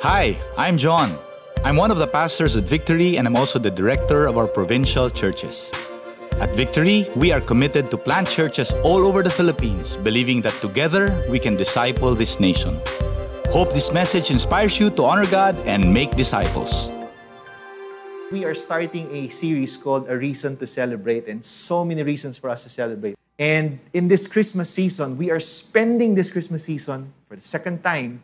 Hi, I'm John. I'm one of the pastors at Victory and I'm also the director of our provincial churches. At Victory, we are committed to plant churches all over the Philippines, believing that together we can disciple this nation. Hope this message inspires you to honor God and make disciples. We are starting a series called A Reason to Celebrate, and so many reasons for us to celebrate. And in this Christmas season, we are spending this Christmas season for the second time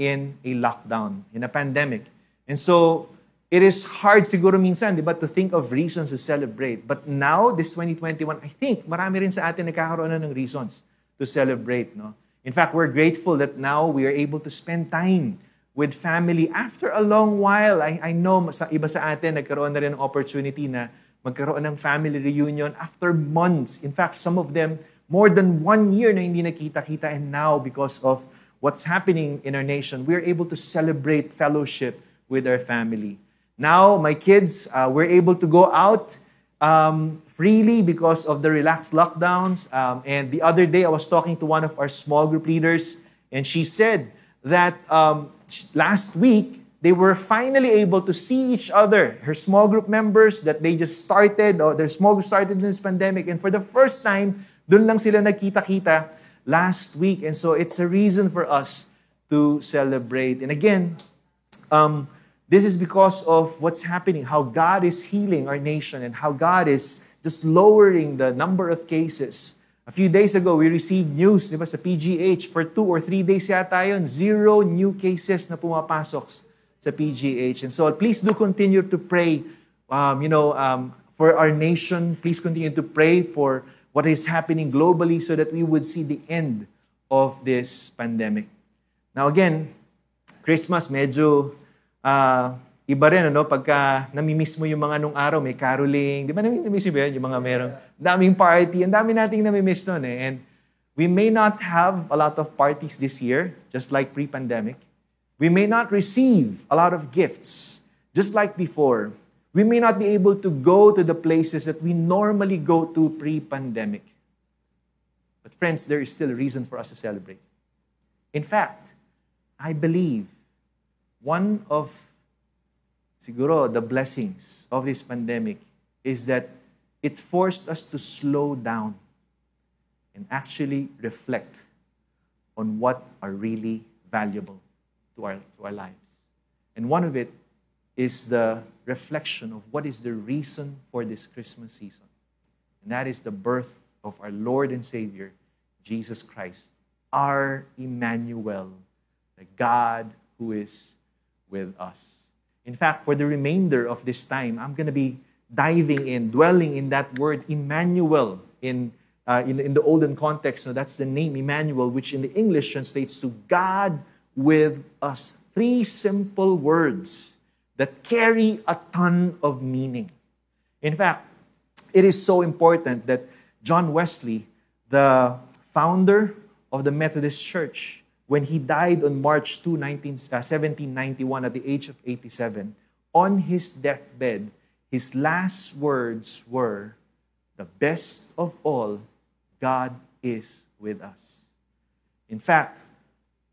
in a lockdown, in a pandemic. And so, it is hard siguro minsan, di ba, to think of reasons to celebrate. But now, this 2021, I think marami rin sa atin nagkakaroon na ng reasons to celebrate. No? In fact, we're grateful that now we are able to spend time with family after a long while. I, I know sa iba sa atin nagkaroon na rin ng opportunity na magkaroon ng family reunion after months. In fact, some of them more than one year na hindi nakita-kita and now because of what's happening in our nation, we're able to celebrate fellowship with our family. Now, my kids, uh, we're able to go out um, freely because of the relaxed lockdowns. Um, and the other day, I was talking to one of our small group leaders, and she said that um, last week, they were finally able to see each other, her small group members that they just started, or their small group started in this pandemic. And for the first time, dun lang sila nagkita-kita last week. And so it's a reason for us to celebrate. And again, um, this is because of what's happening, how God is healing our nation and how God is just lowering the number of cases. A few days ago, we received news, di ba, sa PGH, for two or three days yata yun, zero new cases na pumapasok sa PGH. And so please do continue to pray, um, you know, um, for our nation. Please continue to pray for what is happening globally so that we would see the end of this pandemic. Now again, Christmas medyo uh, iba rin, ano, pagka namimiss mo yung mga nung araw, may caroling, di ba namimiss mo yan? Yung mga merong daming party, ang dami nating namimiss nun eh. And we may not have a lot of parties this year, just like pre-pandemic. We may not receive a lot of gifts, just like before. We may not be able to go to the places that we normally go to pre pandemic. But, friends, there is still a reason for us to celebrate. In fact, I believe one of siguro the blessings of this pandemic is that it forced us to slow down and actually reflect on what are really valuable to our, to our lives. And one of it is the reflection of what is the reason for this Christmas season. And that is the birth of our Lord and Savior, Jesus Christ, our Emmanuel, the God who is with us. In fact, for the remainder of this time, I'm going to be diving in, dwelling in that word Emmanuel in, uh, in, in the olden context. That's the name Emmanuel, which in the English translates to God with us. Three simple words that carry a ton of meaning. In fact, it is so important that John Wesley, the founder of the Methodist Church, when he died on March 2, 19, uh, 1791, at the age of 87, on his deathbed, his last words were, The best of all, God is with us. In fact,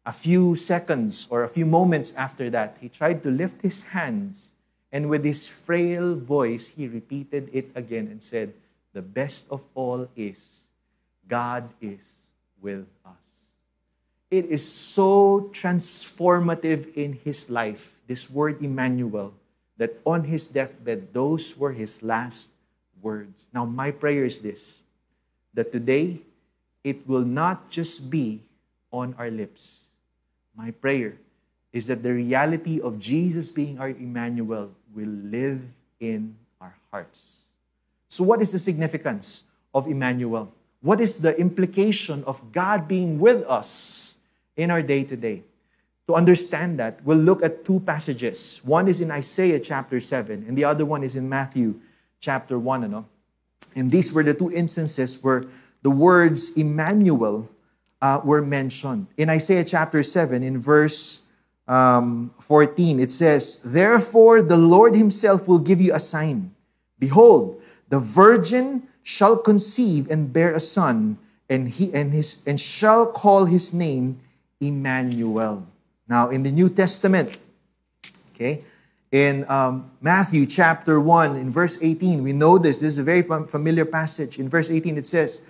a few seconds or a few moments after that, he tried to lift his hands, and with his frail voice, he repeated it again and said, The best of all is God is with us. It is so transformative in his life, this word Emmanuel, that on his deathbed, those were his last words. Now, my prayer is this that today it will not just be on our lips my prayer is that the reality of Jesus being our Emmanuel will live in our hearts. So, what is the significance of Emmanuel? What is the implication of God being with us in our day to day? To understand that, we'll look at two passages. One is in Isaiah chapter 7, and the other one is in Matthew chapter 1. Ano? And these were the two instances where the words Emmanuel uh, were mentioned. In Isaiah chapter 7, in verse um, 14, it says, Therefore the Lord himself will give you a sign. Behold, the virgin shall conceive and bear a son, and he and his and shall call his name Emmanuel. Now, in the New Testament, Okay? In um, Matthew chapter 1, in verse 18, we know this. This is a very familiar passage. In verse 18, it says,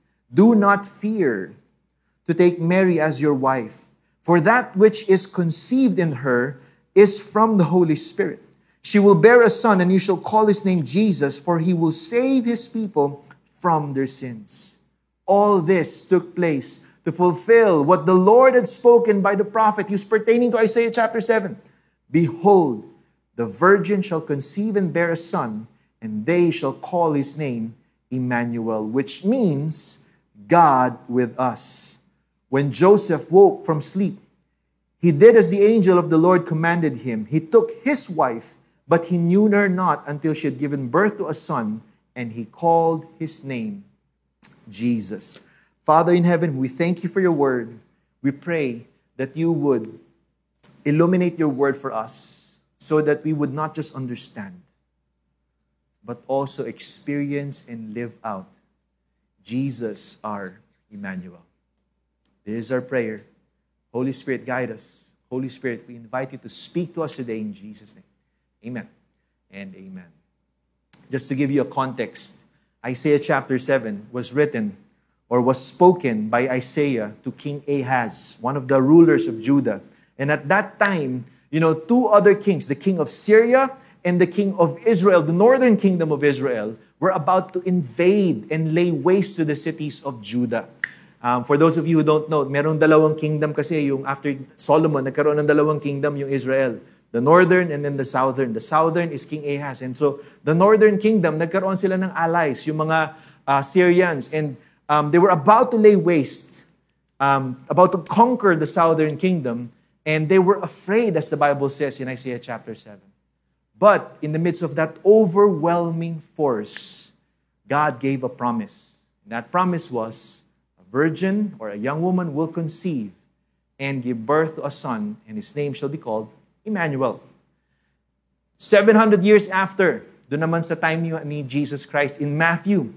do not fear to take Mary as your wife, for that which is conceived in her is from the Holy Spirit. She will bear a son, and you shall call his name Jesus, for he will save his people from their sins. All this took place to fulfill what the Lord had spoken by the prophet. He was pertaining to Isaiah chapter 7. Behold, the virgin shall conceive and bear a son, and they shall call his name Emmanuel, which means God with us. When Joseph woke from sleep, he did as the angel of the Lord commanded him. He took his wife, but he knew her not until she had given birth to a son, and he called his name Jesus. Father in heaven, we thank you for your word. We pray that you would illuminate your word for us so that we would not just understand, but also experience and live out Jesus, our Emmanuel. This is our prayer. Holy Spirit, guide us. Holy Spirit, we invite you to speak to us today in Jesus' name. Amen and amen. Just to give you a context, Isaiah chapter 7 was written or was spoken by Isaiah to King Ahaz, one of the rulers of Judah. And at that time, you know, two other kings, the king of Syria and the king of Israel, the northern kingdom of Israel, were about to invade and lay waste to the cities of Judah. Um, for those of you who don't know, merong dalawang kingdom kasi yung after Solomon, nagkaroon ng dalawang kingdom yung Israel. The northern and then the southern. The southern is King Ahaz. And so, the northern kingdom, nagkaroon sila ng allies, yung mga uh, Syrians. And um, they were about to lay waste, um, about to conquer the southern kingdom. And they were afraid, as the Bible says in Isaiah chapter 7. But in the midst of that overwhelming force, God gave a promise. And that promise was, a virgin or a young woman will conceive and give birth to a son, and his name shall be called Emmanuel. 700 years after, do naman sa time ni Jesus Christ in Matthew.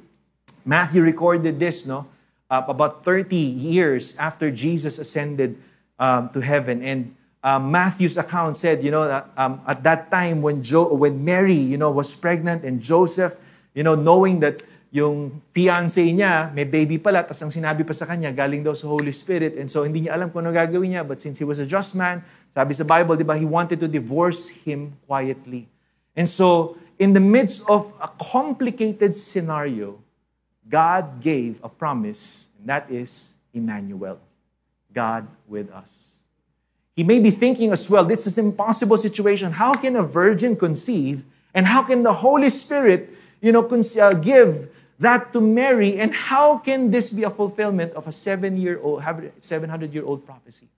Matthew recorded this, no? Uh, about 30 years after Jesus ascended um, to heaven. And uh, Matthew's account said, you know, that, um, at that time when, jo- when Mary, you know, was pregnant and Joseph, you know, knowing that yung fiancé niya, may baby pala, tapos ang sinabi pa sa kanya, galing daw sa Holy Spirit. And so, hindi niya alam kung ano gagawin niya. But since he was a just man, sabi sa Bible, di ba, he wanted to divorce him quietly. And so, in the midst of a complicated scenario, God gave a promise, and that is Emmanuel, God with us. He may be thinking as well, this is an impossible situation. How can a virgin conceive? And how can the Holy Spirit, you know, uh, give that to Mary, and how can this be a fulfillment of a seven year old, 700 year old prophecy?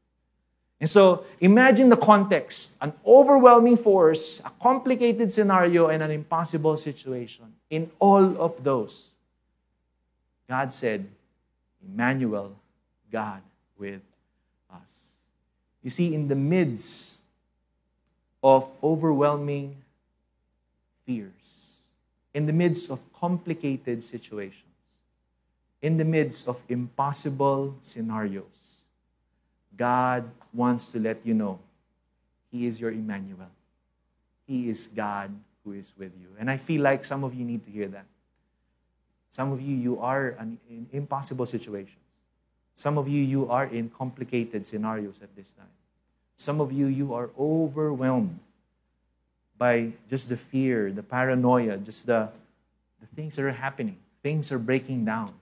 And so imagine the context an overwhelming force, a complicated scenario, and an impossible situation. In all of those, God said, Emmanuel, God with. You see, in the midst of overwhelming fears, in the midst of complicated situations, in the midst of impossible scenarios, God wants to let you know He is your Emmanuel. He is God who is with you. And I feel like some of you need to hear that. Some of you, you are in impossible situations. Some of you, you are in complicated scenarios at this time. Some of you, you are overwhelmed by just the fear, the paranoia, just the, the things that are happening. Things are breaking down.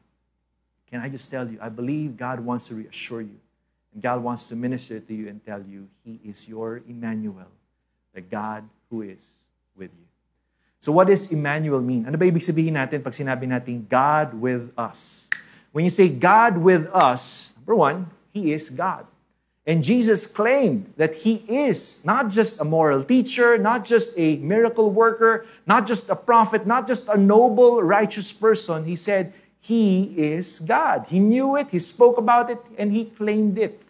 Can I just tell you, I believe God wants to reassure you. And God wants to minister to you and tell you, He is your Emmanuel, the God who is with you. So what does Emmanuel mean? Ano ba ibig sabihin natin pag sinabi natin God with us? When you say God with us, number one, He is God. And Jesus claimed that he is not just a moral teacher, not just a miracle worker, not just a prophet, not just a noble, righteous person. He said he is God. He knew it, he spoke about it, and he claimed it.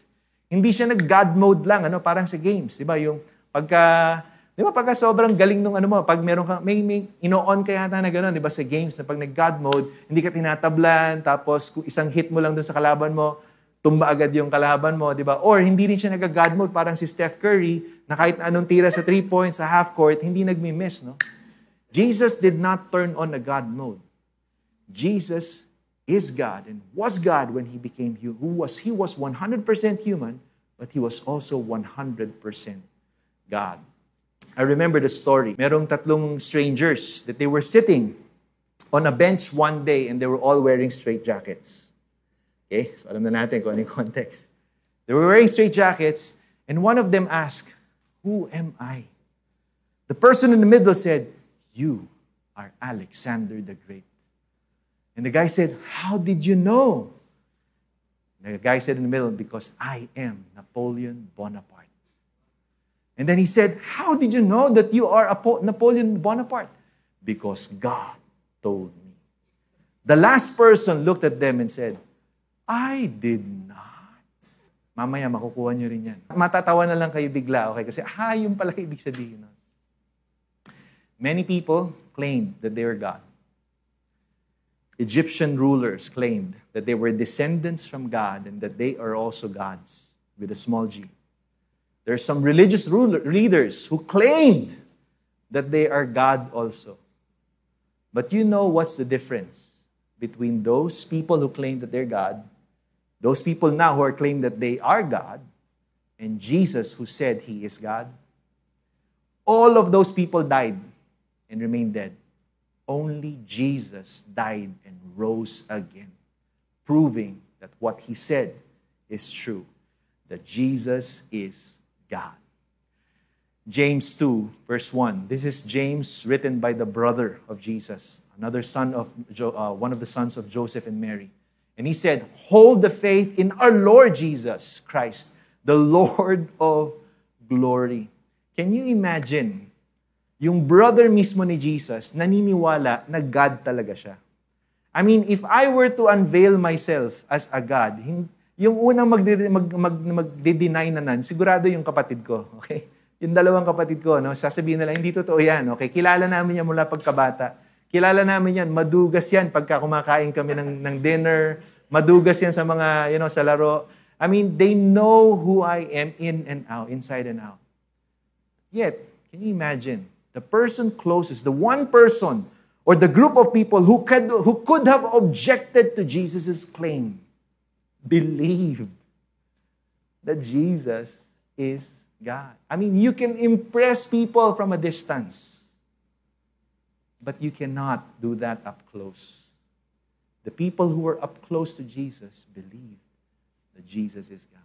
Hindi siya nag-God mode lang, ano, parang sa games, di ba? Yung pagka, di ba, pagka sobrang galing nung ano mo, pag meron ka, may, may ino-on ka yata na gano'n, di ba, sa games, na pag nag-God mode, hindi ka tinatablan, tapos kung isang hit mo lang dun sa kalaban mo, tumba agad yung kalaban mo, di ba? Or hindi rin siya nag-God mode, parang si Steph Curry, na kahit anong tira sa three points, sa half court, hindi nagmi-miss, no? Jesus did not turn on a God mode. Jesus is God and was God when he became human. Who was he was 100% human, but he was also 100% God. I remember the story. Merong tatlong strangers that they were sitting on a bench one day and they were all wearing straight jackets. Okay? So alam na natin kung ano context. They were wearing straight jackets and one of them asked, Who am I? The person in the middle said, You are Alexander the Great. And the guy said, How did you know? The guy said in the middle, Because I am Napoleon Bonaparte. And then he said, How did you know that you are Napoleon Bonaparte? Because God told me. The last person looked at them and said, I did not. Mamaya makukuha nyo rin yan. Matatawa na lang kayo bigla, okay? Kasi, ah, yung pala ibig sabihin nun. Many people claimed that they were God. Egyptian rulers claimed that they were descendants from God and that they are also gods with a small g. There are some religious ruler, leaders who claimed that they are God also. But you know what's the difference between those people who claim that they're God, those people now who are claiming that they are God, and Jesus who said he is God? All of those people died and remained dead. Only Jesus died and rose again, proving that what he said is true, that Jesus is God. James 2, verse 1. This is James written by the brother of Jesus, another son of jo- uh, one of the sons of Joseph and Mary. And he said, Hold the faith in our Lord Jesus Christ, the Lord of glory. Can you imagine yung brother mismo ni Jesus, naniniwala na God talaga siya. I mean, if I were to unveil myself as a God, yung unang magde- mag, mag, magde-deny na nan, sigurado yung kapatid ko, okay? Yung dalawang kapatid ko, no? sasabihin nila, hindi totoo yan, okay? Kilala namin yan mula pagkabata. Kilala namin yan, madugas yan pagka kumakain kami ng, ng dinner, madugas yan sa mga, you know, sa laro. I mean, they know who I am in and out, inside and out. Yet, can you imagine? the person closest, the one person or the group of people who could, who could have objected to Jesus' claim, believed that Jesus is God. I mean, you can impress people from a distance, but you cannot do that up close. The people who were up close to Jesus believed that Jesus is God.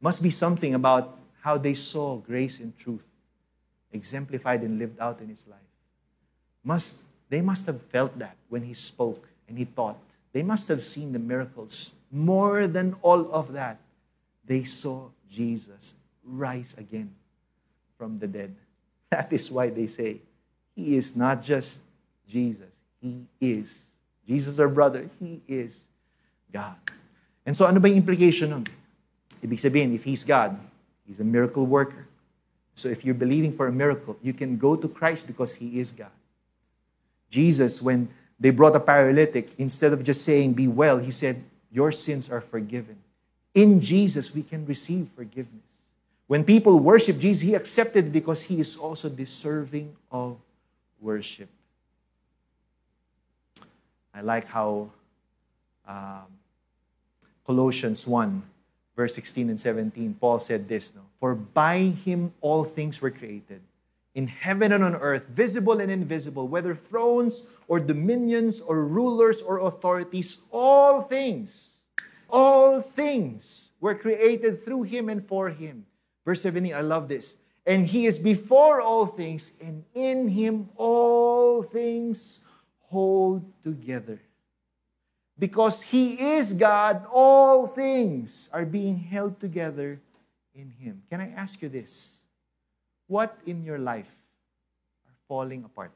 Must be something about how they saw grace and truth exemplified and lived out in his life. Must, they must have felt that when he spoke and he taught. They must have seen the miracles. More than all of that, they saw Jesus rise again from the dead. That is why they say, He is not just Jesus, He is. Jesus, our brother, He is God. And so, ano ba yung implication nun? Ibig sabihin, if He's God, He's a miracle worker. So if you're believing for a miracle, you can go to Christ because He is God. Jesus, when they brought a paralytic, instead of just saying, Be well, He said, Your sins are forgiven. In Jesus, we can receive forgiveness. When people worship Jesus, He accepted because He is also deserving of worship. I like how um, Colossians 1 verse 16 and 17, Paul said this, no? For by him all things were created, in heaven and on earth, visible and invisible, whether thrones or dominions or rulers or authorities, all things, all things were created through him and for him. Verse 17, I love this. And he is before all things, and in him all things hold together. Because He is God, all things are being held together in Him. Can I ask you this? What in your life are falling apart?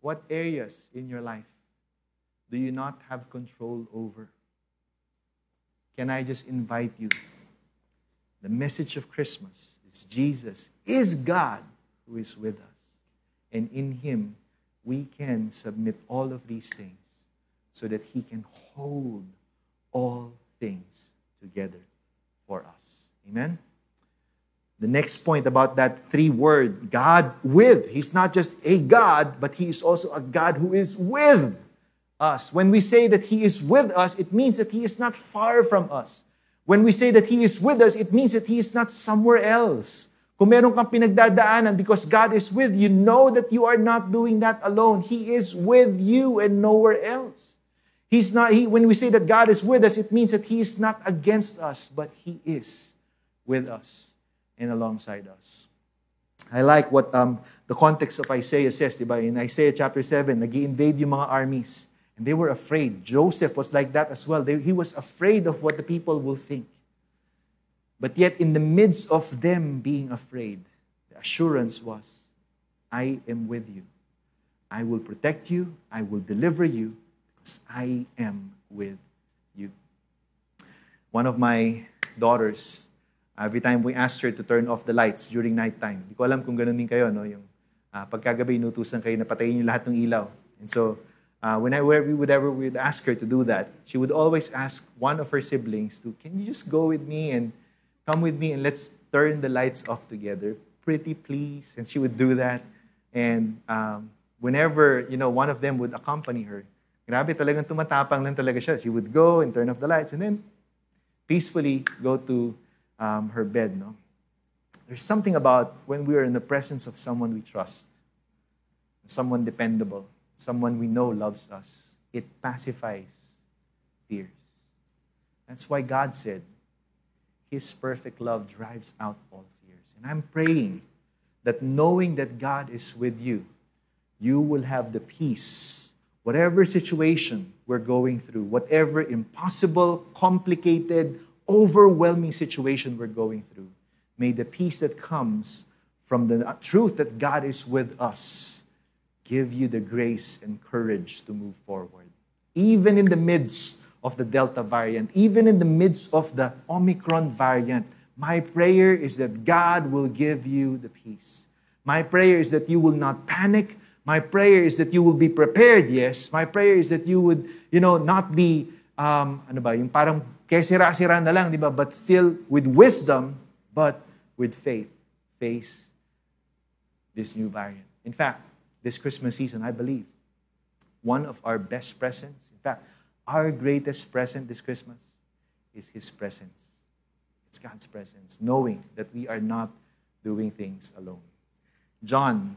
What areas in your life do you not have control over? Can I just invite you? The message of Christmas is Jesus is God who is with us. And in Him, we can submit all of these things so that He can hold all things together for us. Amen? The next point about that three word, God with. He's not just a God, but He is also a God who is with us. When we say that He is with us, it means that He is not far from us. When we say that He is with us, it means that He is not somewhere else. Kung meron kang pinagdadaanan because God is with you, know that you are not doing that alone. He is with you and nowhere else. He's not, he, when we say that God is with us, it means that He is not against us, but He is with us and alongside us. I like what um, the context of Isaiah says, diba? In Isaiah chapter 7, nag invade yung mga armies. And they were afraid. Joseph was like that as well. They, he was afraid of what the people will think. But yet, in the midst of them being afraid, the assurance was, I am with you. I will protect you. I will deliver you because I am with you. One of my daughters, every time we asked her to turn off the lights during nighttime, hindi ko alam kung ganun din kayo, no? Yung uh, pagkagabi, inutusan kayo na patayin yung lahat ng ilaw. And so, uh, whenever we would ever we would ask her to do that, she would always ask one of her siblings to, can you just go with me and come with me and let's turn the lights off together. Pretty please. And she would do that. And um, whenever, you know, one of them would accompany her, grabe talagang tumatapang lang talaga siya. She would go and turn off the lights and then peacefully go to um, her bed, no? There's something about when we are in the presence of someone we trust, someone dependable, someone we know loves us. It pacifies fears. That's why God said, his perfect love drives out all fears. And I'm praying that knowing that God is with you, you will have the peace, whatever situation we're going through, whatever impossible, complicated, overwhelming situation we're going through. May the peace that comes from the truth that God is with us give you the grace and courage to move forward. Even in the midst of the Delta variant, even in the midst of the Omicron variant, my prayer is that God will give you the peace. My prayer is that you will not panic. My prayer is that you will be prepared, yes. My prayer is that you would, you know, not be, um, ano ba, yung parang kesira-sira na lang, di ba? But still with wisdom, but with faith, face this new variant. In fact, this Christmas season, I believe, one of our best presents, in fact, our greatest present this Christmas is His presence. It's God's presence, knowing that we are not doing things alone. John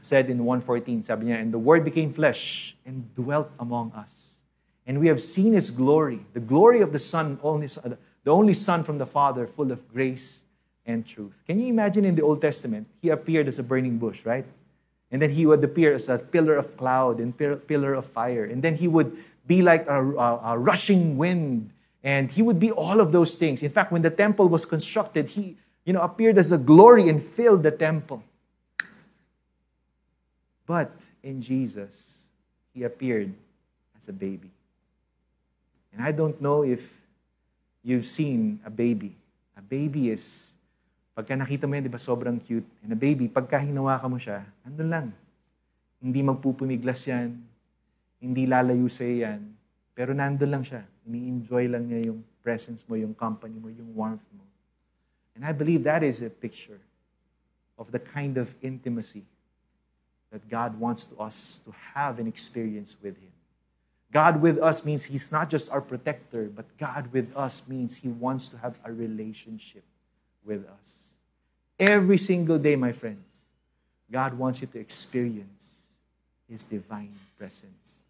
said in 1.14, sabi niya, And the Word became flesh and dwelt among us. And we have seen His glory, the glory of the Son, only, the only Son from the Father, full of grace and truth. Can you imagine in the Old Testament, He appeared as a burning bush, right? And then He would appear as a pillar of cloud and pillar of fire. And then He would be like a, a, a rushing wind. And he would be all of those things. In fact, when the temple was constructed, he you know, appeared as a glory and filled the temple. But in Jesus, he appeared as a baby. And I don't know if you've seen a baby. A baby is, pagka nakita mo yan, di ba, sobrang cute. And a baby, pagka hinawakan mo siya, andun lang. Hindi magpupumiglas yan. Hindi lalayo sa yan. Pero nandun lang siya. Ini-enjoy lang niya yung presence mo, yung company mo, yung warmth mo. And I believe that is a picture of the kind of intimacy that God wants to us to have an experience with Him. God with us means He's not just our protector, but God with us means He wants to have a relationship with us. Every single day, my friends, God wants you to experience His divine presence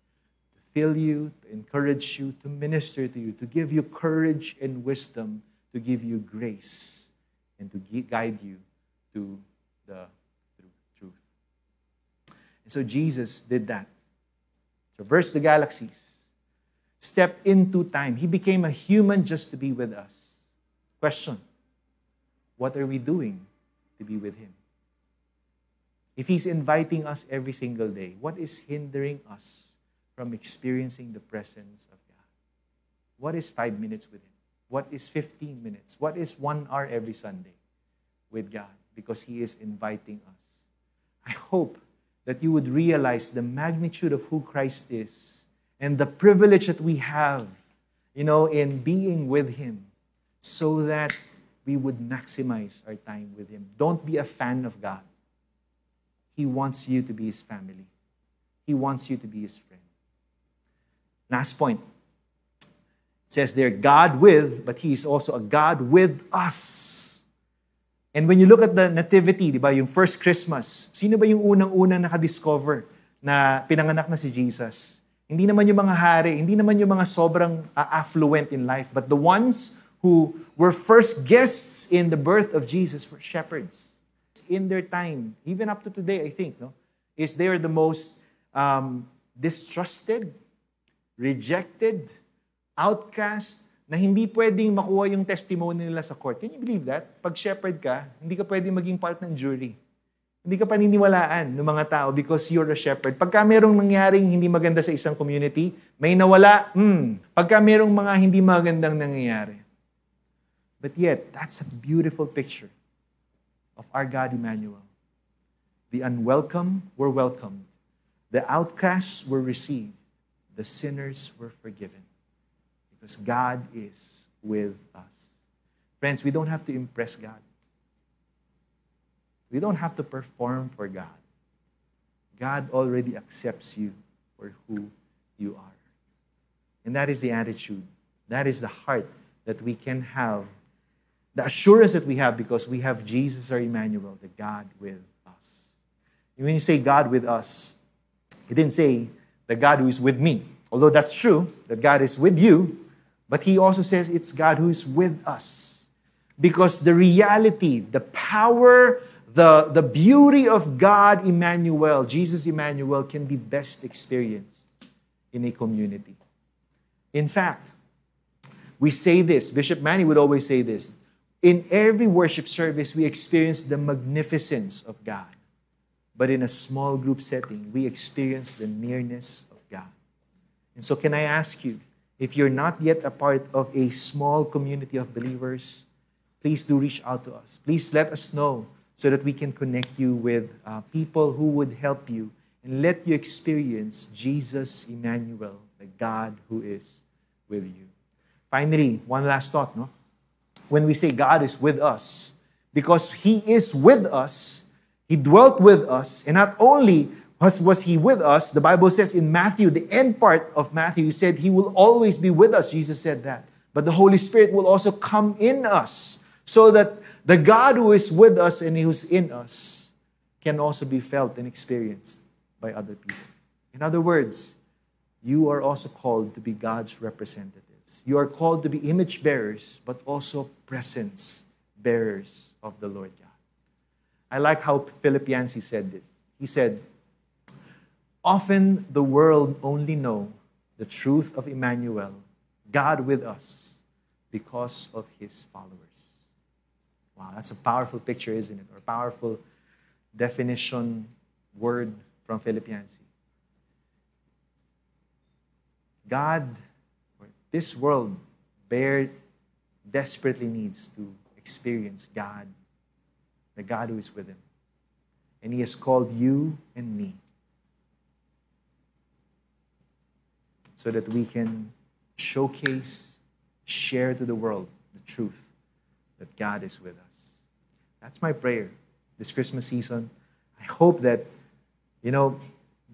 to fill you, to encourage you, to minister to you, to give you courage and wisdom, to give you grace, and to guide you to the truth. And so Jesus did that. Traversed the galaxies, stepped into time. He became a human just to be with us. Question What are we doing to be with Him? If He's inviting us every single day, what is hindering us from experiencing the presence of God? What is five minutes with Him? What is 15 minutes? What is one hour every Sunday with God? Because He is inviting us. I hope that you would realize the magnitude of who Christ is and the privilege that we have, you know, in being with Him so that we would maximize our time with Him. Don't be a fan of God. He wants you to be His family, He wants you to be His friend. Last point. It says there, God with, but He is also a God with us. And when you look at the nativity, di ba, yung first Christmas, sino ba yung unang-unang nakadiscover na pinanganak na si Jesus? Hindi naman yung mga hari, hindi naman yung mga sobrang uh, affluent in life, but the ones who were first guests in the birth of Jesus were shepherds. In their time, even up to today, I think, no, is they are the most um, distrusted, rejected, outcast, na hindi pwedeng makuha yung testimony nila sa court. Can you believe that? Pag shepherd ka, hindi ka pwedeng maging part ng jury. Hindi ka paniniwalaan ng mga tao because you're a shepherd. Pagka merong nangyaring hindi maganda sa isang community, may nawala, hmm. Pagka merong mga hindi magandang nangyayari. But yet, that's a beautiful picture of our God Emmanuel. The unwelcome were welcomed. The outcasts were received. The sinners were forgiven because God is with us. Friends, we don't have to impress God. We don't have to perform for God. God already accepts you for who you are. And that is the attitude. That is the heart that we can have. The assurance that we have because we have Jesus our Emmanuel, the God with us. And when you say God with us, he didn't say the God who is with me. Although that's true, that God is with you, but he also says it's God who is with us. Because the reality, the power, the, the beauty of God, Emmanuel, Jesus Emmanuel, can be best experienced in a community. In fact, we say this, Bishop Manny would always say this. In every worship service, we experience the magnificence of God. But in a small group setting, we experience the nearness of God. And so, can I ask you, if you're not yet a part of a small community of believers, please do reach out to us. Please let us know so that we can connect you with uh, people who would help you and let you experience Jesus Emmanuel, the God who is with you. Finally, one last thought, no? When we say God is with us, because He is with us, He dwelt with us, and not only was, he with us? The Bible says in Matthew, the end part of Matthew, he said, He will always be with us. Jesus said that. But the Holy Spirit will also come in us so that the God who is with us and who's in us can also be felt and experienced by other people. In other words, you are also called to be God's representatives. You are called to be image bearers, but also presence bearers of the Lord God. I like how Philip Yancey said it. He said, Often the world only know the truth of Emmanuel, God with us, because of his followers. Wow, that's a powerful picture, isn't it? Or a powerful definition word from Philippians. God, this world, desperately needs to experience God, the God who is with him. And he has called you and me so that we can showcase, share to the world the truth that God is with us. That's my prayer this Christmas season. I hope that, you know,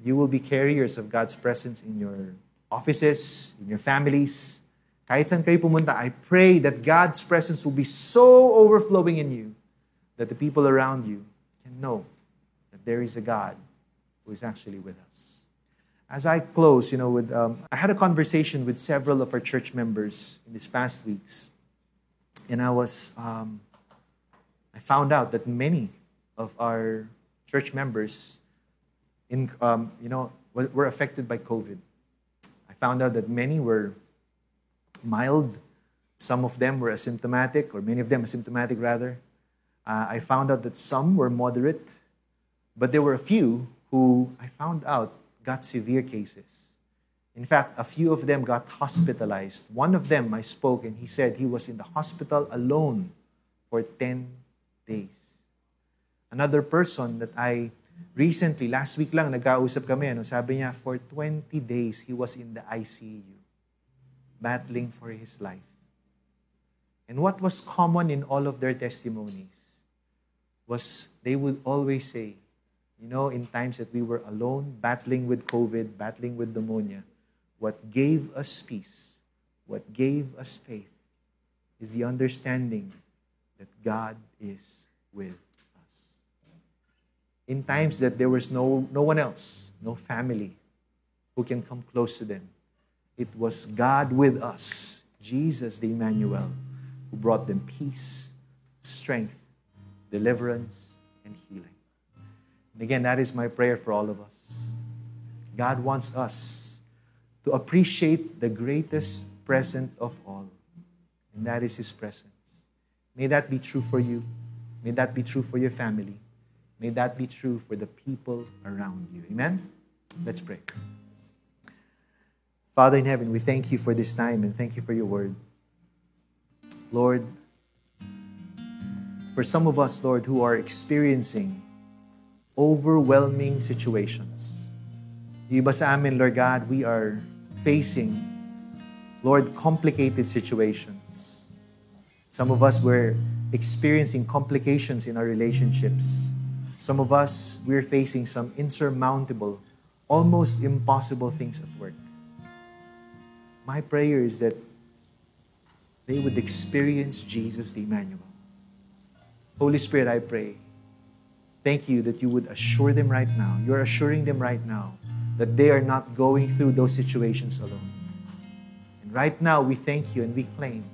you will be carriers of God's presence in your offices, in your families. Kahit saan kayo pumunta, I pray that God's presence will be so overflowing in you that the people around you can know that there is a God who is actually with us as I close, you know, with um, I had a conversation with several of our church members in these past weeks, and I was um, I found out that many of our church members, in um, you know, were affected by COVID. I found out that many were mild. Some of them were asymptomatic, or many of them asymptomatic rather. Uh, I found out that some were moderate, but there were a few who I found out got severe cases. In fact, a few of them got hospitalized. One of them I spoke and he said he was in the hospital alone for 10 days. Another person that I recently, last week lang, nagkausap kami, ano, sabi niya, for 20 days, he was in the ICU, battling for his life. And what was common in all of their testimonies was they would always say, you know, in times that we were alone, battling with COVID, battling with pneumonia, what gave us peace, what gave us faith, is the understanding that God is with us. In times that there was no, no one else, no family who can come close to them, it was God with us, Jesus the Emmanuel, who brought them peace, strength, deliverance, and healing. And again, that is my prayer for all of us. God wants us to appreciate the greatest present of all, and that is His presence. May that be true for you. May that be true for your family. May that be true for the people around you. Amen? Let's pray. Father in heaven, we thank you for this time and thank you for your word. Lord, for some of us, Lord, who are experiencing overwhelming situations, yung iba sa amin, Lord God, we are facing, Lord, complicated situations. Some of us were experiencing complications in our relationships. Some of us, we're facing some insurmountable, almost impossible things at work. My prayer is that they would experience Jesus the Emmanuel. Holy Spirit, I pray. Thank you that you would assure them right now. You're assuring them right now that they are not going through those situations alone. And right now, we thank you and we claim,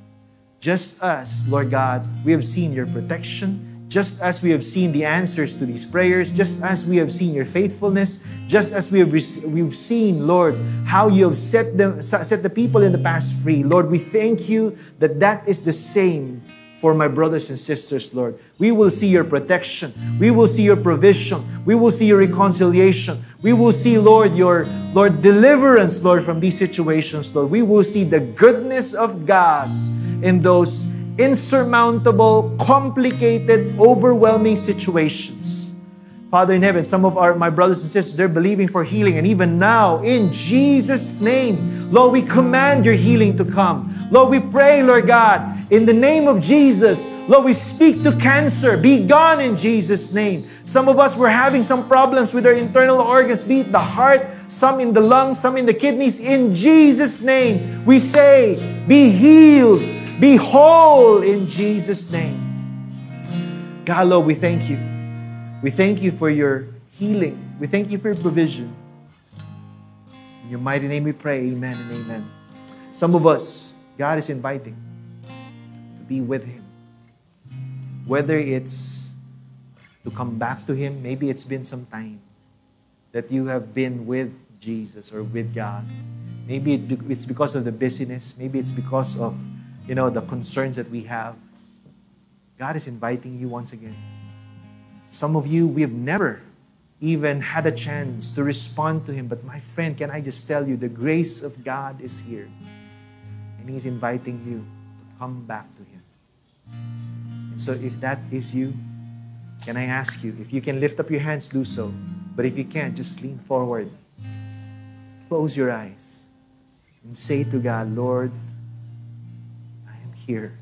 just as, Lord God, we have seen your protection, just as we have seen the answers to these prayers, just as we have seen your faithfulness, just as we have we've seen, Lord, how you have set them set the people in the past free. Lord, we thank you that that is the same for my brothers and sisters, Lord. We will see your protection. We will see your provision. We will see your reconciliation. We will see, Lord, your Lord deliverance, Lord, from these situations, Lord. We will see the goodness of God in those insurmountable, complicated, overwhelming situations. Father in heaven, some of our my brothers and sisters, they're believing for healing. And even now, in Jesus' name, Lord, we command your healing to come. Lord, we pray, Lord God, in the name of Jesus, Lord, we speak to cancer. Be gone in Jesus' name. Some of us were having some problems with our internal organs, be it the heart, some in the lungs, some in the kidneys. In Jesus' name, we say, be healed, be whole in Jesus' name. God, Lord, we thank you. We thank you for your healing. We thank you for your provision. In your mighty name we pray, amen and amen. Some of us, God is inviting to be with Him. Whether it's to come back to Him, maybe it's been some time that you have been with Jesus or with God. Maybe it's because of the busyness. Maybe it's because of, you know, the concerns that we have. God is inviting you once again. Some of you, we have never even had a chance to respond to Him. But my friend, can I just tell you, the grace of God is here. And He's inviting you to come back to Him. And so, if that is you, can I ask you, if you can lift up your hands, do so. But if you can't, just lean forward. Close your eyes and say to God, Lord, I am here.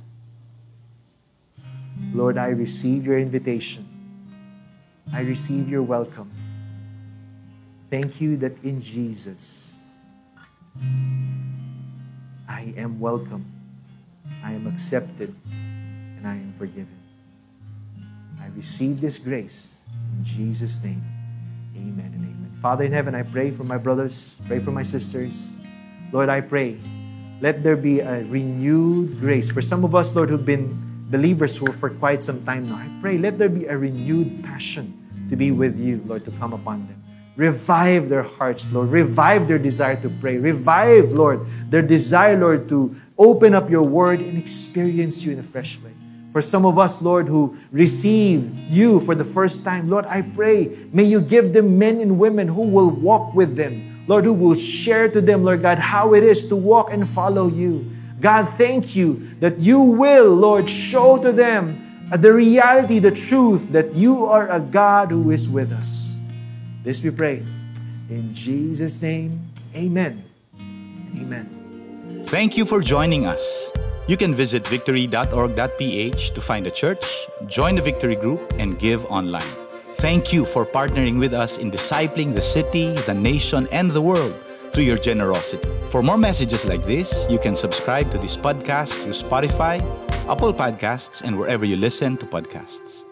Lord, I receive your invitation. I receive your welcome. Thank you that in Jesus, I am welcome. I am accepted and I am forgiven. I receive this grace in Jesus' name. Amen and amen. Father in heaven, I pray for my brothers, pray for my sisters. Lord, I pray, let there be a renewed grace. For some of us, Lord, who've been believers for, for quite some time now, I pray, let there be a renewed passion to be with you, Lord, to come upon them. Revive their hearts, Lord. Revive their desire to pray. Revive, Lord, their desire, Lord, to open up your word and experience you in a fresh way. For some of us, Lord, who receive you for the first time, Lord, I pray, may you give them men and women who will walk with them. Lord, who will share to them, Lord God, how it is to walk and follow you. God, thank you that you will, Lord, show to them the reality, the truth that you are a God who is with us. This we pray. In Jesus' name, amen. Amen. Thank you for joining us. You can visit victory.org.ph to find a church, join the Victory Group, and give online. Thank you for partnering with us in discipling the city, the nation, and the world through your generosity. For more messages like this, you can subscribe to this podcast through Spotify, Apple Podcasts, and wherever you listen to podcasts.